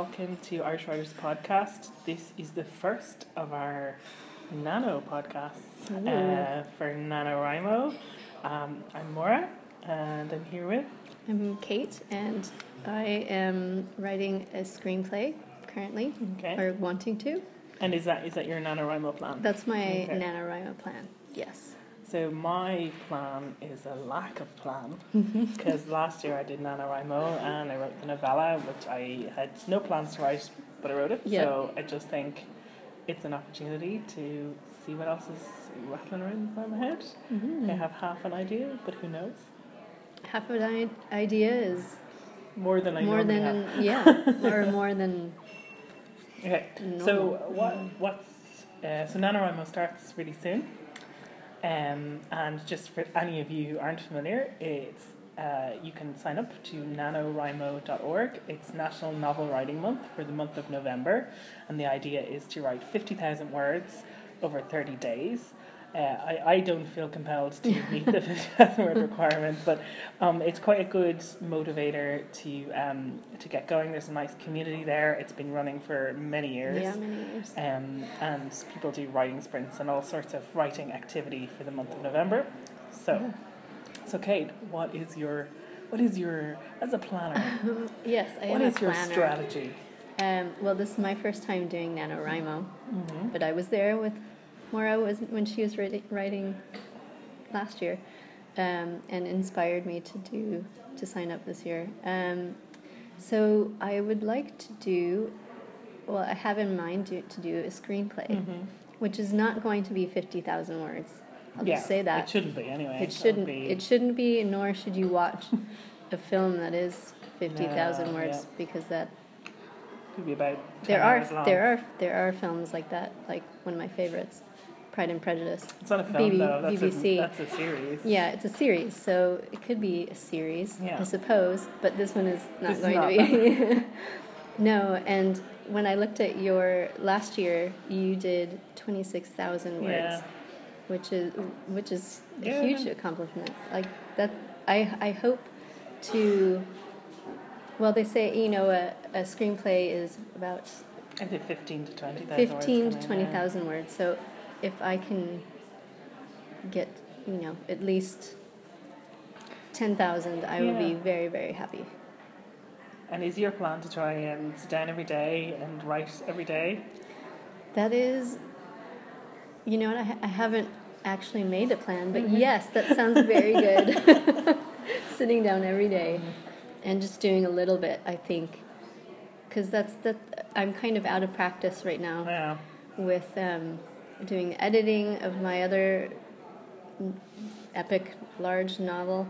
welcome to Irish Writers Podcast. This is the first of our Nano podcasts uh, for NaNoWriMo. Um, I'm Maura, and I'm here with. I'm Kate, and I am writing a screenplay currently, Okay. or wanting to. And is that is that your NaNoWriMo plan? That's my Okay. NaNoWriMo plan. Yes. So my plan is a lack of plan because last year I did NaNoWriMo and I wrote the novella, which I had no plans to write, but I wrote it. Yeah. So I just think it's an opportunity to see what else is rattling around inside my head. I have half an idea, but who knows? Half an idea is More than I more than yeah, or more than Okay. normal. So what what's uh, so NaNoWriMo starts really soon. Um, and just for any of you who aren't familiar, it's uh, you can sign up to nanowrimo.org. It's National Novel Writing Month for the month of November, and the idea is to write 50,000 words over 30 days. Uh, I, I don't feel compelled to meet the 50,000 word requirement, but um, it's quite a good motivator to um, to get going. There's a nice community there. It's been running for many years. yeah, many years. Um, and people do writing sprints and all sorts of writing activity for the month of November. So, Yeah. so Kate, what is your what is your as a planner? Yes, I what am is a your strategy? Um, well, this is my first time doing NaNoWriMo, Mm-hmm. but I was there with Maura was when she was writing, last year, um, and inspired me to do to sign up this year. Um, so I would like to do, well, I have in mind to, to do a screenplay, Mm-hmm. which is not going to be fifty thousand words. I'll yeah, just say that it shouldn't be anyway. it shouldn't. Be, It shouldn't be, nor should you watch a film that is fifty thousand No, words yeah. because that could be about 10 there are there are there are films like that. Like one of my favorites, Pride and Prejudice. It's not a film BB though. That's BBC. A, that's a series. Yeah, it's a series, so it could be a series, Yeah. I suppose. But this one is not This is going not to be. no, and when I looked at your last year, you did twenty six thousand words, Yeah. which is which is a Yeah. huge accomplishment. Like that, I I hope to. Well, they say you know a, a screenplay is about I did fifteen to twenty thousand. fifteen to twenty thousand words. So if I can get you know at least ten thousand, I will be very very happy. And is your plan to try and sit down every day and write every day? That is, you know what? I, ha- I haven't actually made a plan, but Mm-hmm. yes, that sounds very good. Sitting down every day and just doing a little bit, I think, because that's that. I'm kind of out of practice right now. Yeah. with um, doing editing of my other epic large novel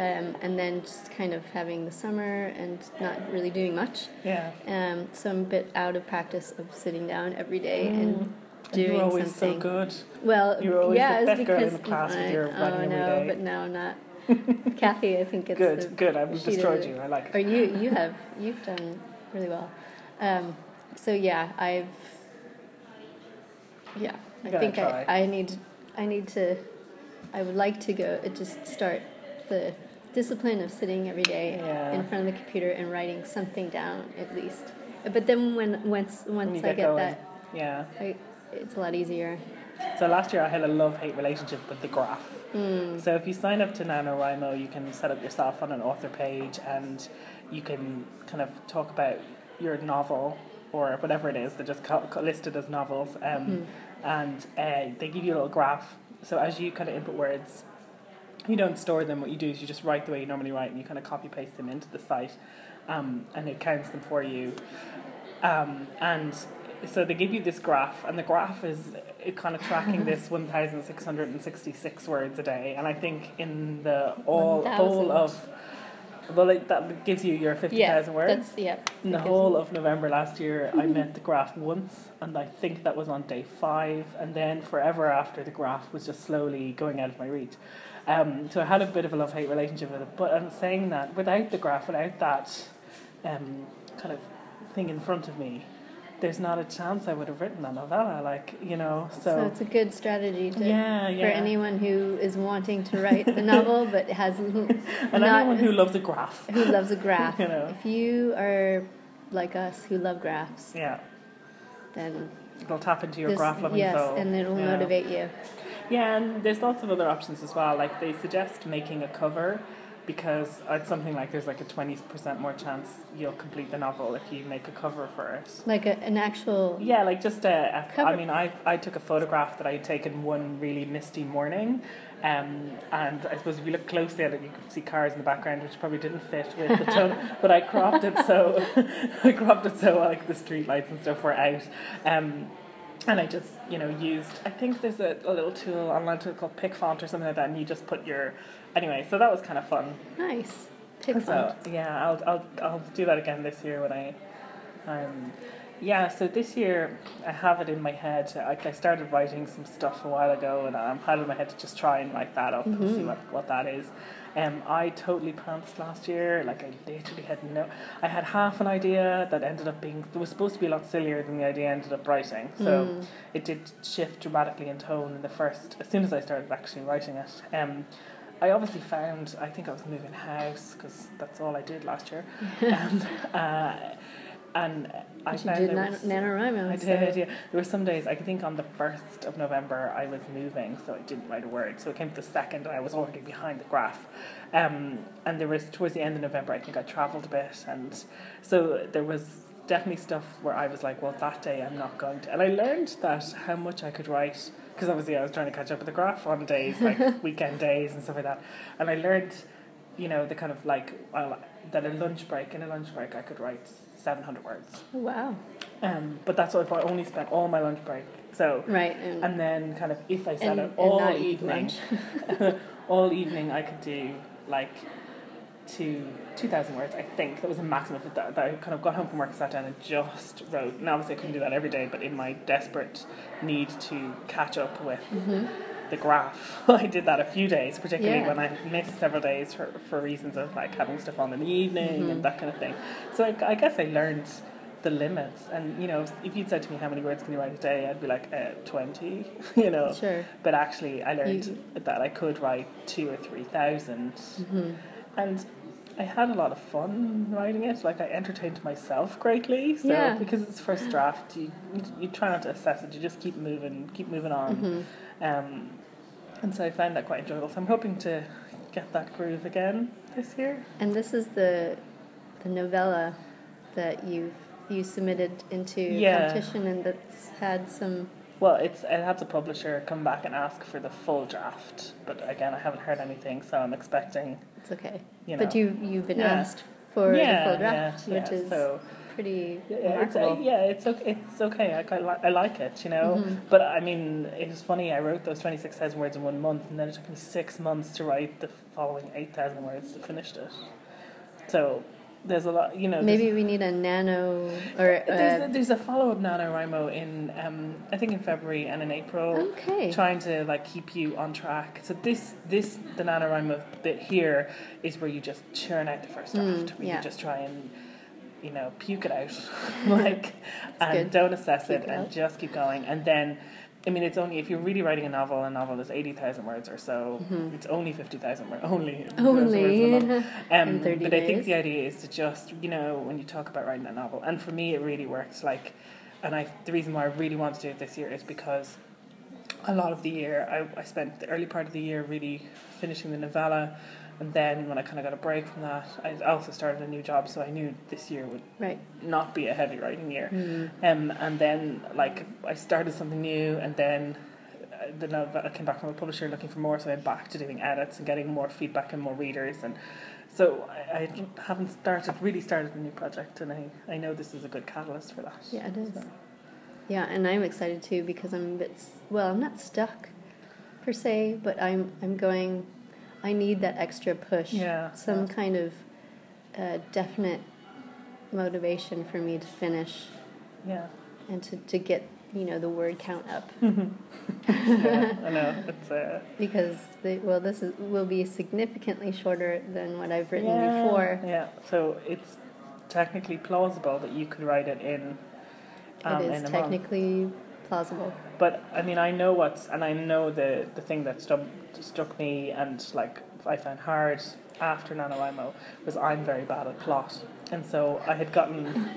um, and then just kind of having the summer and not really doing much Yeah. um, so i'm a bit out of practice of sitting down every day and And doing you're always something so good. well You were always yeah the best girl in because the class with I- your oh writing every no but no not kathy i think it's Good, the, good. I've destroyed you. I like or it. you you have you've done really well um, so yeah i've yeah i think. I, I need i need to i would like to go uh, just start the discipline of sitting every day Yeah. in front of the computer and writing something down at least but then when once once you i get get that Yeah. I, it's a lot easier So last year I had a love hate relationship with the graph. Hmm. So if you sign up to NaNoWriMo, you can set up yourself on an author page and you can kind of talk about your novel or whatever it is. They're just ca- ca- listed as novels. Um, Hmm. And uh, they give you a little graph. So as you kind of input words, you don't store them. What you do is you just write the way you normally write and you kind of copy paste them into the site um, and it counts them for you. Um, and so they give you this graph, and the graph is kind of tracking this 1,666 words a day. And I think in the all 1,000. whole of well, like, that gives you your 50,000 yeah words. yeah In the whole of November last year, I met the graph once, and I think that was on day five, and then forever after, the graph was just slowly going out of my reach. Um, so I had a bit of a love hate relationship with it. But I'm saying that without the graph, without that um, kind of thing in front of me, there's not a chance I would have written a novella. Like you know, so so, it's a good strategy to yeah, yeah. for anyone who is wanting to write the novel but has not. and not anyone who loves a graph. who loves a graph. You know. If you are like us who love graphs, Yeah, then it'll tap into your this- graph loving yes, soul. and it'll Yeah. motivate you. Yeah, and there's lots of other options as well. Like they suggest making a cover because it's something like there's like a twenty percent more chance you'll complete the novel if you make a cover for it. Like a, an actual. Yeah, like just a. a Cover. I mean, I I took a photograph that I had taken one really misty morning, um, and I suppose if you look closely at it, you could see cars in the background, which probably didn't fit with the tone. but I cropped it so I cropped it so like the street lights and stuff were out. Um, and I just, you know, used. I think there's a, a little tool online tool called PicFont or something like that, and you just put your. Anyway, so that was kind of fun. Nice. Pick So yeah, I'll I'll I'll do that again this year when I, um, yeah. So this year I have it in my head. Like I started writing some stuff a while ago, and I'm had it in my head to just try and write that up and see what what that is. Um, I totally pantsed last year. Like I literally had no. I had half an idea that ended up being. It was supposed to be a lot sillier than the idea I ended up writing. So it did shift dramatically in tone in the first. As soon as I started actually writing it. Um, I obviously found, I think I was moving house because that's all I did last year. and uh, and I you did nan- NaNoWriMo. I so- did, yeah. There were some days, I think on the 1st of November, I was moving, so I didn't write a word. So it came to the 2nd, and I was already behind the graph. Um, and there was, towards the end of November, I think I travelled a bit. And so there was definitely stuff where I was like, well, that day I'm not going to. And I learned that how much I could write, because obviously I was trying to catch up with the graph on days, like weekend days and stuff like that. And I learned, you know, the kind of like, well, that a lunch break, in a lunch break, I could write 700 words. Oh, wow. Um, but that's if I only spent all my lunch break. So, Right. And, and then kind of if I sat and, and all evening, all evening I could do like two two thousand words. I think that was a maximum of that. that I kind of got home from work, and sat down, and just wrote. And obviously I couldn't do that every day, but in my desperate need to catch up with the graph, I did that a few days, particularly Yeah. when I missed several days for for reasons of like having stuff on in the evening and that kind of thing. So I, I guess I learned the limits and you know if you'd said to me how many words can you write a day i'd be like uh, 20 you know Sure. but actually i learned You- that i could write two or three thousand. Mm-hmm. and i had a lot of fun writing it like i entertained myself greatly so Yeah. because it's first draft you, you you try not to assess it you just keep moving keep moving on Mm-hmm. Um, and so i found that quite enjoyable so i'm hoping to get that groove again this year And this is the the novella that you've you submitted into Yeah. competition and that's had some Well, it's it had a publisher come back and ask for the full draft, but again, I haven't heard anything, so I'm expecting. it's okay. You know, but you you've been Yeah. asked for yeah, the full draft, which is so pretty yeah, it's, uh, yeah, it's okay. It's okay. I quite li- I like it, you know. Mm-hmm. But I mean, it was funny. I wrote those twenty six thousand words in one month, and then it took me six months to write the following eight thousand words to finish it. So there's a lot, you know. Maybe we need a nano or There's, uh, a, there's a follow up NaNoWriMo in um, I think in February and in April. okay. trying to like keep you on track. So this this the NaNoWriMo bit here is where you just churn out the first draft. Mm, where yeah. you just try and you know puke it out, like and good. don't assess Puke it and out. just keep going. And then. I mean, it's only if you're really writing a novel. A novel is eighty thousand words or so. It's only fifty thousand words. Only 50,000 words Mm-hmm. Only. Um, in 30 but I think the idea is to just, you know, when you talk about writing a novel, and for me it really works. Like, and I the reason why I really want to do it this year is because a lot of the year I, I spent the early part of the year really finishing the novella, and then when I kind of got a break from that, I also started a new job, so I knew this year would right. not be a heavy writing year. Mm. Um, and then like I started something new, and then uh, the novella came back from a publisher looking for more, so I went back to doing edits and getting more feedback and more readers, and so I, I haven't started really started a new project, and I, I know this is a good catalyst for that. Yeah, it is. So, Yeah, and I'm excited too because I'm a bit well. I'm not stuck per se, but I'm I'm going. I need that extra push. Yeah, Some kind of uh, definite motivation for me to finish yeah. and to, to get you know the word count up yeah, I know it's uh, because the, well this is will be significantly shorter than what I've written yeah, before. Yeah, so it's technically plausible that you could write it in. Um, it in is a month. Plausible. But I mean, I know what's, and I know the the thing that stuck struck me and like I found hard after NaNoWriMo was I'm very bad at plot. And so I had gotten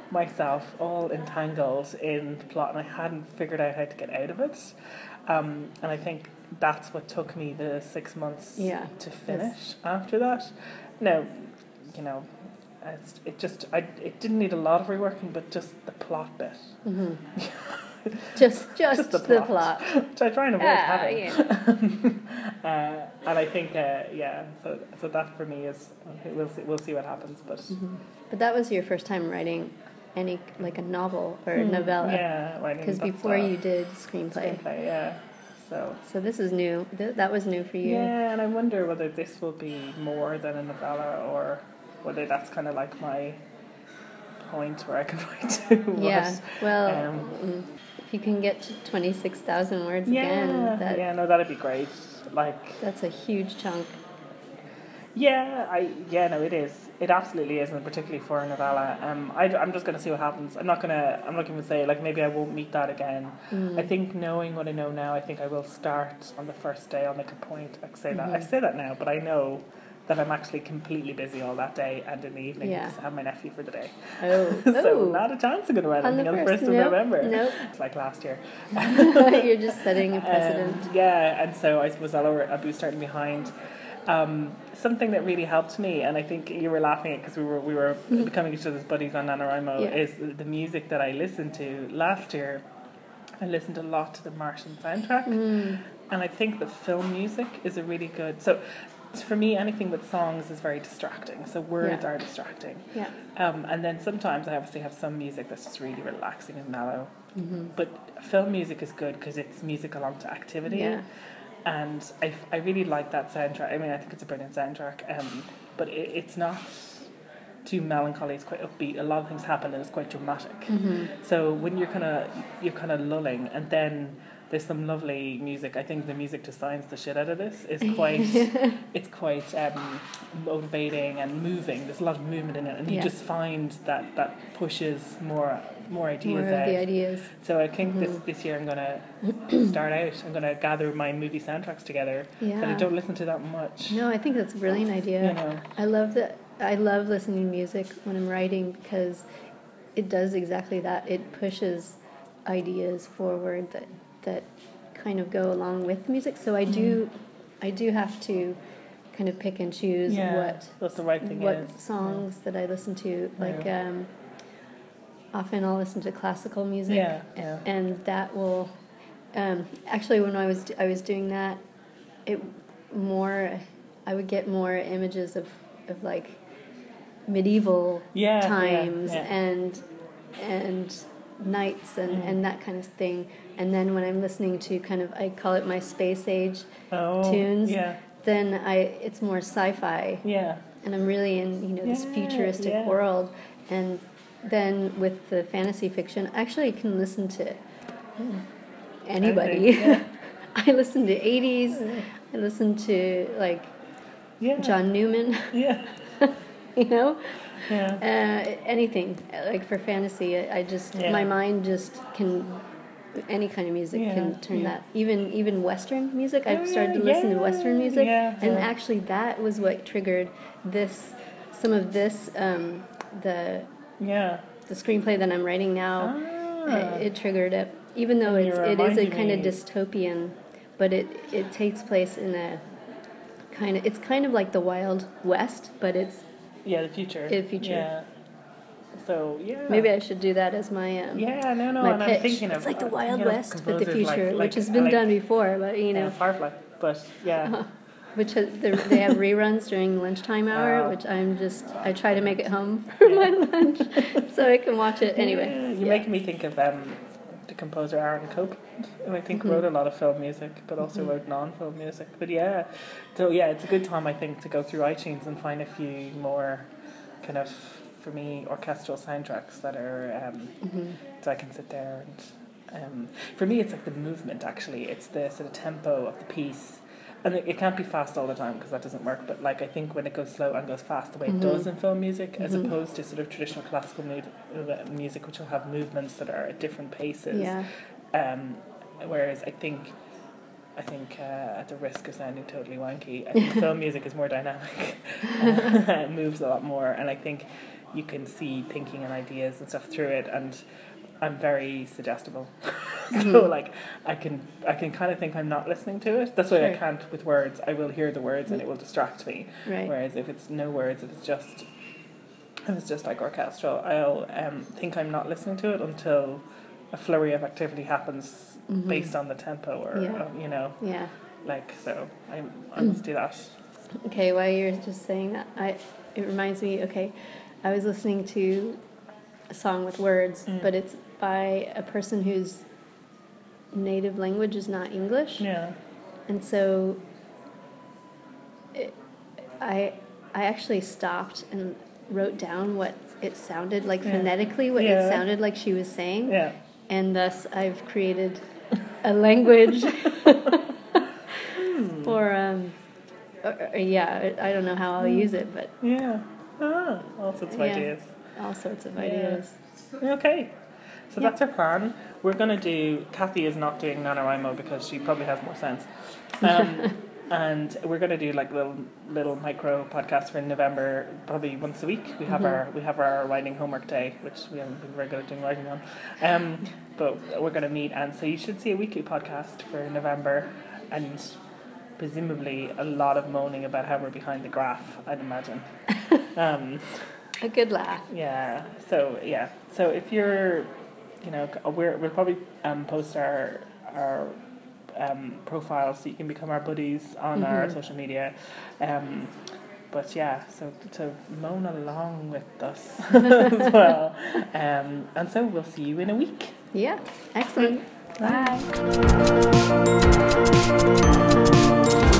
myself all entangled in the plot and I hadn't figured out how to get out of it. Um, and I think that's what took me the six months Yeah. to finish after that. Now, you know, it's, it just I it didn't need a lot of reworking, but just the plot bit, hmm Just, just, Just the the plot. plot. which I try and avoid Ah, having. yeah. uh, and I think, uh, yeah, so so that for me is we'll see we'll see what happens, but Mhm. But that was your first time writing any like a novel or Hmm, novella, yeah, writing because before you did screenplay. screenplay, yeah. So So this is new. Th- that was new for you. yeah, and I wonder whether this will be more than a novella or whether that's kind of like my point where I can write to. what, Yeah, Well, um, mm, if you can get to twenty six thousand words yeah, again, that yeah, no, that'd be great. Like, that's a huge chunk. yeah, I yeah, no, it is. It absolutely is, and particularly for a novella. Um, I, am just gonna see what happens. I'm not gonna. I'm not gonna say like maybe I won't meet that again. Mm. I think knowing what I know now, I think I will start on the first day. I'll make a point. I say that. I Mhm. say that now, but I know that I'm actually completely busy all that day and in the evening Yeah. because I have my nephew for the day. Oh, so not a chance of going to write On the anything on the first- of nope, November. nope. It's like last year. You're just setting a Um, precedent. yeah, and so I suppose I'll, I'll be starting behind. Um, something that really helped me, and I think you were laughing at because we were we were becoming each other's buddies on NaNoWriMo, Yeah. is the music that I listened to last year. I listened a lot to the Martian soundtrack, Mm. and I think the film music is a really good. So, for me, anything with songs is very distracting. So words Yeah. are distracting, Yeah. um, and then sometimes I obviously have some music that's just really relaxing and mellow. hmm But film music is good because it's music along to activity. Yeah. And I, I really like that soundtrack. I mean, I think it's a brilliant soundtrack. Um, but it, it's not too melancholy. It's quite upbeat. A lot of things happen and it's quite dramatic. hmm So when you're kind of you're kind of lulling, and then there's some lovely music. I think the music to science the shit out of this is quite. it's quite um, motivating and moving. There's a lot of movement in it, and you just find that that pushes more more ideas More of out. the ideas. So I think this Mhm. this year I'm gonna start out. I'm gonna gather my movie soundtracks together that I don't listen to that much. No, I think that's a brilliant idea. You know, I love that. I love listening to music when I'm writing because it does exactly that. It pushes ideas forward that that kind of go along with music. So I do, I do have to kind of pick and choose yeah, what that's the right thing. what is. songs that I listen to. Like um, often I'll listen to classical music, Yeah, yeah. and that will. Um, actually, when I was I was doing that, it more I would get more images of of like medieval Yeah, yeah, times yeah. and and knights and, Mhm. and that kind of thing. And then when I'm listening to kind of I call it my space age, Oh, tunes. Yeah, then I it's more sci-fi yeah, and I'm really in you know this Yeah, futuristic yeah. world and then with the fantasy fiction I actually I can listen to anybody Anything, yeah. I listen to 80s I listen to like yeah. John Newman Yeah, you know yeah. uh, anything like for fantasy I, I just Yeah. my mind just can any kind of music Yeah, can turn yeah. that even even western music I've Oh, started to yeah, listen to western music yeah, and actually that was what triggered this some of this um, the yeah. the screenplay that I'm writing now Ah. it, it triggered it even though And it's it is a kind of dystopian but it it takes place in a kind of it's kind of like the wild west but it's yeah, the future. The future. Yeah. So yeah. maybe I should do that as my um, Yeah, no, no, my and pitch. I'm thinking of it's like the uh, Wild you know, West with the composers like- future, like- which has been like, done before, but you Yeah, know, Firefly, but yeah. which has, they have reruns during lunchtime hour, Wow. which I'm just I try to make it home for my lunch so I can watch it anyway. Yeah, you're Yeah. making me think of um, the composer Aaron Copland, who I think Mhm. wrote a lot of film music, but also Mhm. wrote non-film music. But yeah, so yeah, it's a good time I think to go through iTunes and find a few more kind of for me orchestral soundtracks that are um, Mhm. so I can sit there and um, for me it's like the movement actually. It's the sort of tempo of the piece. And it, it can't be fast all the time because that doesn't work. But like I think when it goes slow and goes fast, the way Mhm. it does in film music, as Mhm. opposed to sort of traditional classical uh, music, which will have movements that are at different paces. Yeah, Um, whereas I think I think uh, at the risk of sounding totally wanky, I think film music is more dynamic. it moves a lot more, and I think you can see thinking and ideas and stuff through it. And I'm very suggestible, so Mhm. like I can I can kind of think I'm not listening to it. That's why I can't with words. I will hear the words and it will distract me. Right. Whereas if it's no words, if it's just if it's just like orchestral, I'll um, think I'm not listening to it until a flurry of activity happens Mhm. based on the tempo or Yeah. uh, you know Yeah. like so I I must do that. Okay, while you're just saying that, I it reminds me. Okay, I was listening to a song with words, Mm. but it's by a person whose native language is not English, Yeah. and so it, I I actually stopped and wrote down what it sounded like Yeah. phonetically, what Yeah. it sounded like she was saying, Yeah. and thus I've created a language for um, or, or, yeah. I don't know how I'll use it, but Yeah. Ah, all sorts of Yeah. ideas. all sorts of ideas. Okay. So Yeah. that's our plan. We're gonna do Kathy is not doing NaNoWriMo because she probably has more sense. Um, and we're gonna do like little little micro podcasts for November, probably once a week. We have Mhm. our we have our writing homework day, which we haven't been very good at doing writing on. Um, but we're gonna meet and so you should see a weekly podcast for November and presumably a lot of moaning about how we're behind the graph, I'd imagine. Um, A good laugh. yeah. So yeah. So if you're, you know, we're we'll probably um, post our our um, profiles so you can become our buddies on our Mhm. social media. Um, but yeah, so to moan along with us as well. Um, and so we'll see you in a week. Yeah, excellent. Bye. Bye.